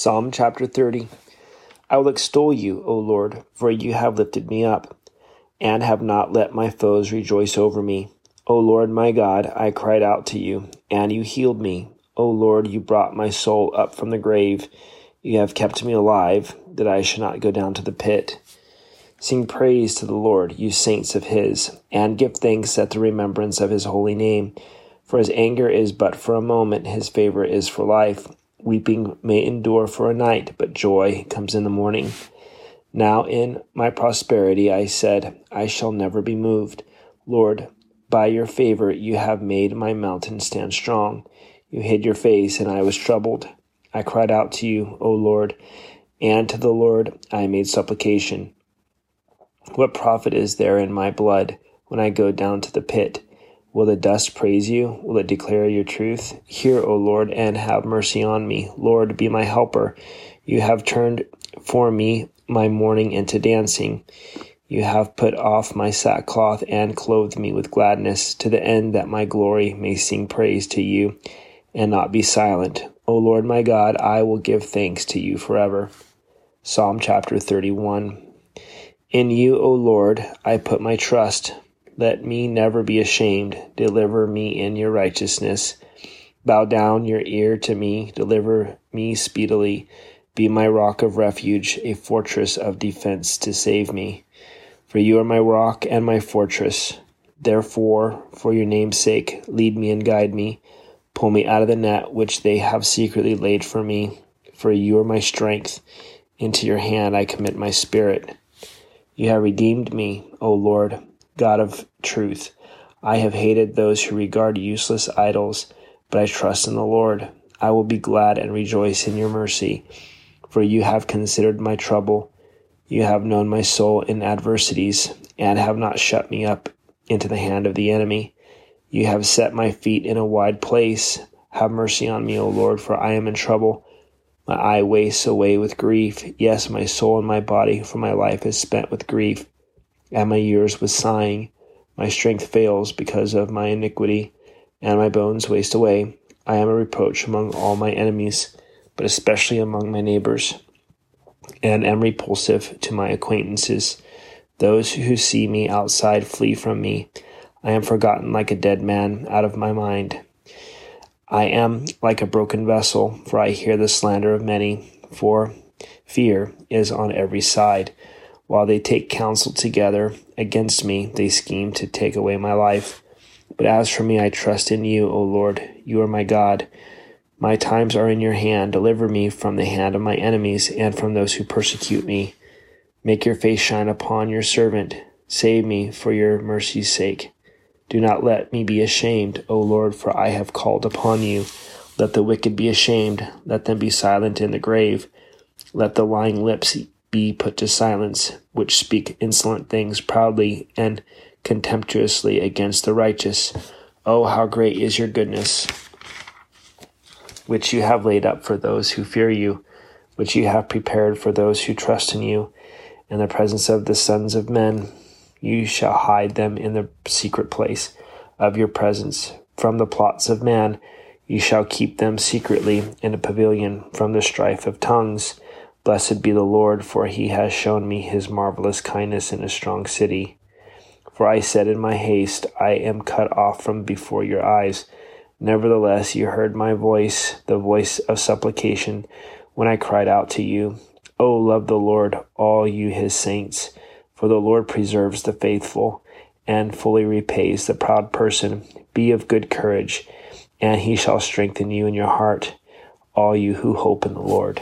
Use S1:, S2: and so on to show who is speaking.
S1: Psalm chapter 30 I will extol you, O Lord, for you have lifted me up, and have not let my foes rejoice over me. O Lord my God, I cried out to you, and you healed me. O Lord, you brought my soul up from the grave. You have kept me alive, that I should not go down to the pit. Sing praise to the Lord, you saints of his, and give thanks at the remembrance of his holy name. For his anger is but for a moment, his favor is for life. Weeping may endure for a night, but joy comes in the morning. Now in my prosperity I said, I shall never be moved. Lord, by your favor you have made my mountain stand strong. You hid your face, and I was troubled. I cried out to you, O Lord, and to the Lord I made supplication. What profit is there in my blood when I go down to the pit? Will the dust praise you? Will it declare your truth? Hear, O Lord, and have mercy on me. Lord, be my helper. You have turned for me my mourning into dancing. You have put off my sackcloth and clothed me with gladness, to the end that my glory may sing praise to you and not be silent. O Lord my God, I will give thanks to you forever. Psalm chapter 31. In you, O Lord, I put my trust. Let me never be ashamed. Deliver me in your righteousness. Bow down your ear to me. Deliver me speedily. Be my rock of refuge, a fortress of defense to save me. For you are my rock and my fortress. Therefore, for your name's sake, lead me and guide me. Pull me out of the net which they have secretly laid for me. For you are my strength. Into your hand I commit my spirit. You have redeemed me, O Lord God of truth. I have hated those who regard useless idols, but I trust in the Lord. I will be glad and rejoice in your mercy, for you have considered my trouble. You have known my soul in adversities, and have not shut me up into the hand of the enemy. You have set my feet in a wide place. Have mercy on me, O Lord, for I am in trouble. My eye wastes away with grief. Yes, my soul and my body, for my life is spent with grief and my years with sighing. My strength fails because of my iniquity, and my bones waste away. I am a reproach among all my enemies, but especially among my neighbors, and am repulsive to my acquaintances. Those who see me outside flee from me. I am forgotten like a dead man out of my mind. I am like a broken vessel, for I hear the slander of many, for fear is on every side. While they take counsel together against me, they scheme to take away my life. But as for me, I trust in you, O Lord. You are my God. My times are in your hand. Deliver me from the hand of my enemies and from those who persecute me. Make your face shine upon your servant. Save me for your mercy's sake. Do not let me be ashamed, O Lord, for I have called upon you. Let the wicked be ashamed. Let them be silent in the grave. Let the lying lips be put to silence, which speak insolent things proudly and contemptuously against the righteous. Oh, how great is your goodness, which you have laid up for those who fear you, which you have prepared for those who trust in you. In the presence of the sons of men, you shall hide them in the secret place of your presence. From the plots of man, you shall keep them secretly in a pavilion from the strife of tongues. Blessed be the Lord, for he has shown me his marvelous kindness in a strong city. For I said in my haste, I am cut off from before your eyes. Nevertheless, you heard my voice, the voice of supplication, when I cried out to you. O love the Lord, all you his saints, for the Lord preserves the faithful and fully repays the proud person. Be of good courage, and he shall strengthen you in your heart, all you who hope in the Lord.